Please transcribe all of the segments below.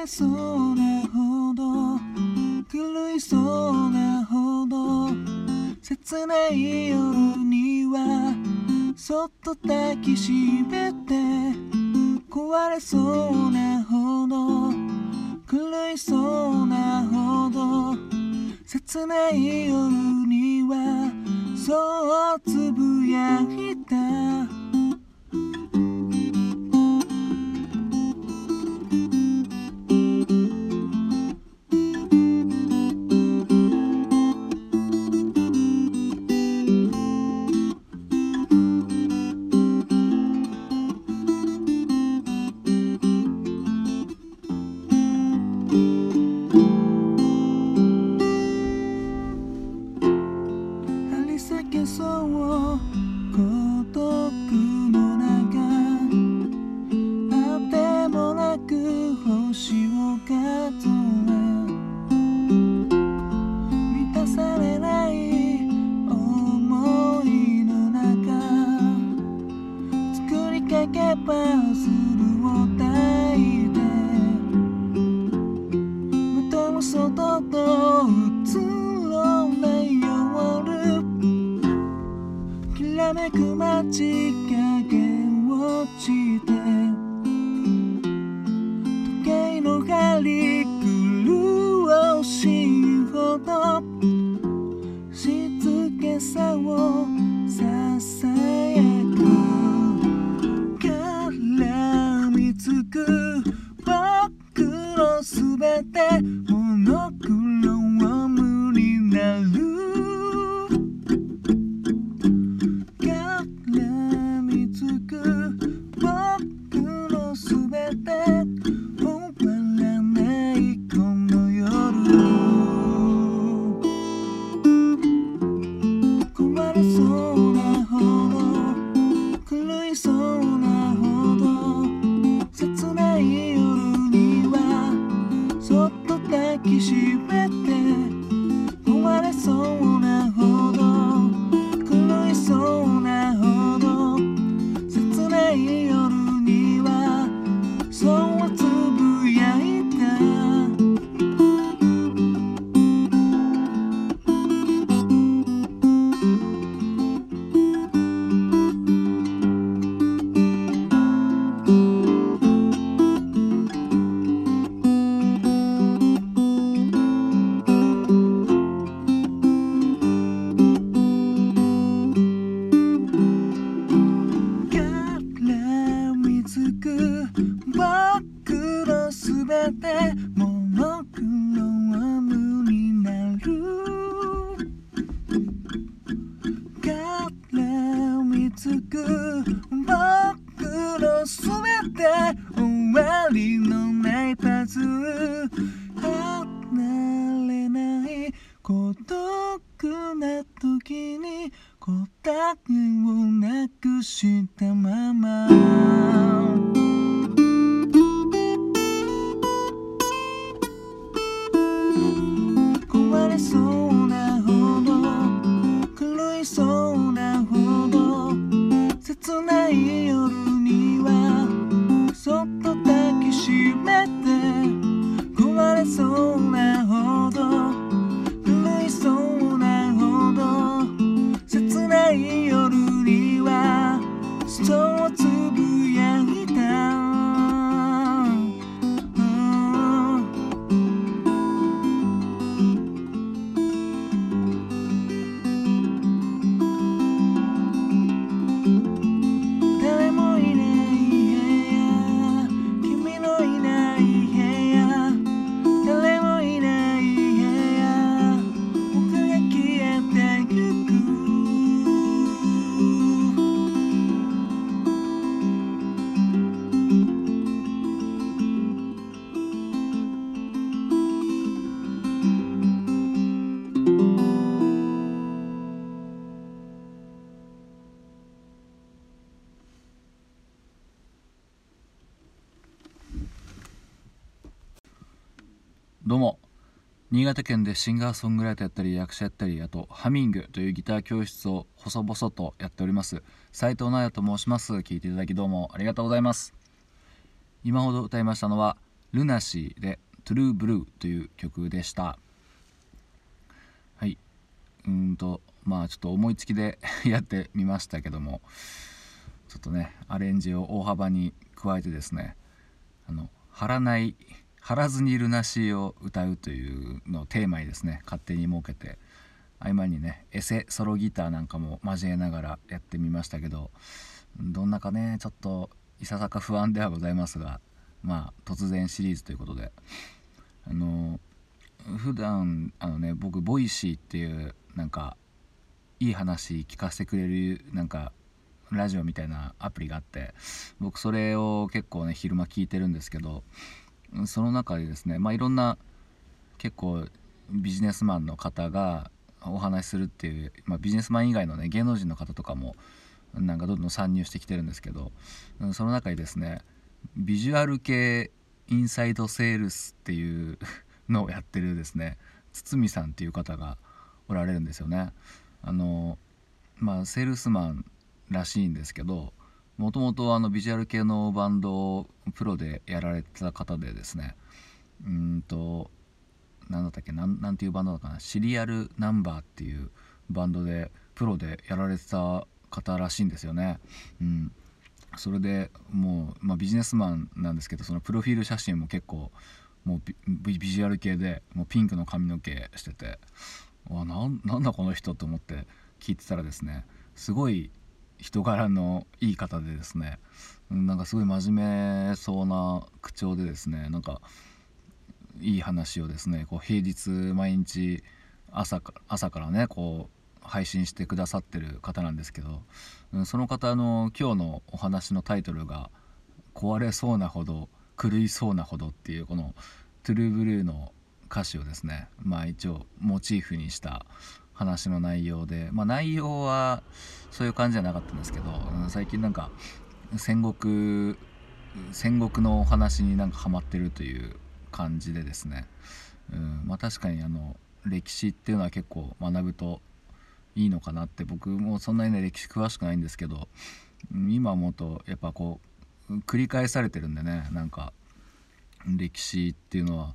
れそうなほど狂いそうなほど切ない夜にはそっと抱きしめて壊れそうなほど狂いそうなほど切ない夜にはそうつぶやいた。満たされない思いの中作りかけパズルを抱いて窓の外と映ろない夜きらめく街影落ちそっと抱きしめて kembali どうも。新潟県でシンガーソングライターやったり役者やったりあとハミングというギター教室を細々とやっております。斉藤直也と申します。聞いていただきどうもありがとうございます。今ほど歌いましたのは「ルナシー」で「トゥルーブルー」という曲でした。はい。うんとまあちょっと思いつきで やってみましたけども。ちょっとねアレンジを大幅に加えてですね。あの「張らない」張らずに LUNA SEA を歌うというのをテーマにですね勝手に設けて合間にねエセソロギターなんかも交えながらやってみましたけどどんなかねちょっといささか不安ではございますがまあ突然シリーズということで。あの普段あのね僕 Voicy っていうなんかいい話聞かせてくれるなんかラジオみたいなアプリがあって僕それを結構ね昼間聞いてるんですけどその中でですねまあいろんな結構ビジネスマンの方がお話しするっていう、まあ、ビジネスマン以外のね芸能人の方とかもなんかどんどん参入してきてるんですけどその中にですねビジュアル系インサイドセールスっていうのをやってるですね堤さんっていう方がおられるんですよね。あのまあセールスマンらしいんですけどもともとあのビジュアル系のバンドをプロでやられてた方でですね。うんと何だったっけなんなんていうバンドだかな。シリアルナンバーっていうバンドでプロでやられてた方らしいんですよね。うん、それでもう、まあ、ビジネスマンなんですけどそのプロフィール写真も結構もうビジュアル系でもうピンクの髪の毛しててわななんだこの人と思って聞いてたらですねすごい人柄のいい方でですねなんかすごい真面目そうな口調でですねなんかいい話をですねこう平日毎日朝か朝からねこう配信してくださってる方なんですけど、うん、その方の今日のお話のタイトルが「壊れそうなほど狂いそうなほど」っていうこの「トゥルーブルー」の歌詞をですねまあ一応モチーフにした話の内容で。まあ内容はそういう感じじゃなかったんですけど、うん、最近なんか戦国戦国のお話になんかハマってるという感じでですね、うんまあ、確かにあの歴史っていうのは結構学ぶといいのかなって僕もそんなにね歴史詳しくないんですけど今思うとやっぱこう繰り返されてるんでねなんか歴史っていうのは。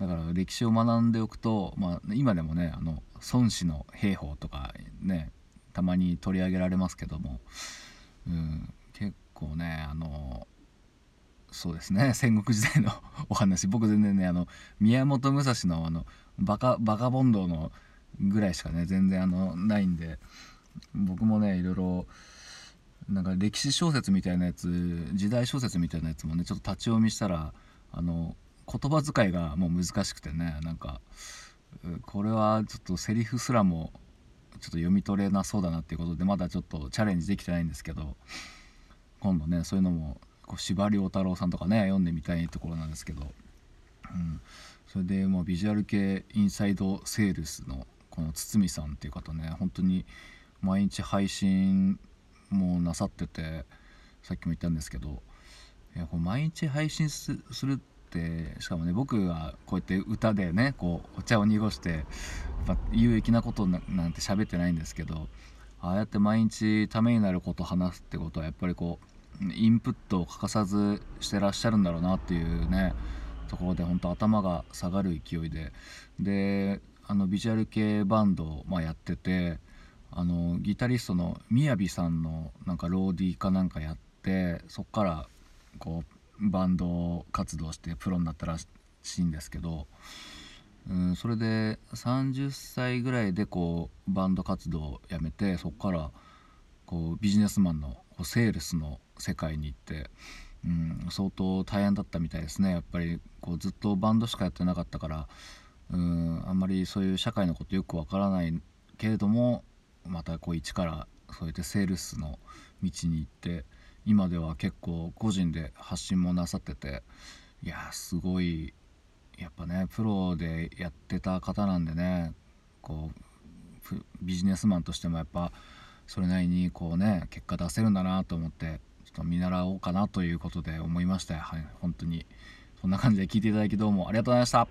だから歴史を学んでおくと、まあ、今でもねあの孫子の兵法とかねたまに取り上げられますけども、うん、結構ねあのそうですね 戦国時代の お話。僕全然ねあの宮本武蔵のあのバカバカボンドのぐらいしかね全然あのないんで僕もねいろいろなんか歴史小説みたいなやつ時代小説みたいなやつもねちょっと立ち読みしたらあの言葉遣いがもう難しくてねなんかこれはちょっとセリフすらもちょっと読み取れなそうだなっていうことでまだちょっとチャレンジできてないんですけど今度ねそういうのもこう司馬太郎さんとかね読んでみたいところなんですけど、うん、それでもうビジュアル系インサイドセールスのこの堤さんっていう方ね本当に毎日配信もなさっててさっきも言ったんですけどいやこう毎日配信するってしかもね僕はこうやって歌でねこうお茶を濁して有益なことなんて喋ってないんですけどああやって毎日ためになることを話すってことはやっぱりこうインプットを欠かさずしてらっしゃるんだろうなっていうねところで本当頭が下がる勢いで。であのビジュアル系バンドを、まあ、やっててあのギタリストのみやびさんのなんかローディーかなんかやってそっからこうバンド活動してプロになったらしいんですけど、うん、それで30歳ぐらいでこうバンド活動をやめてそっからこうビジネスマンのセールスの世界に行って、うん、相当大変だったみたいですね。やっぱりこうずっとバンドしかやってなかったからうんあんまりそういう社会のことよくわからないけれどもまたこう一からそうやってセールスの道に行って今では結構個人で発信もなさってていやすごいやっぱねプロでやってた方なんでねこうビジネスマンとしてもやっぱそれなりにこうね結果出せるんだなと思ってちょっと見習おうかなということで思いましたはい本当にそんな感じで聞いていただきどうもありがとうございました。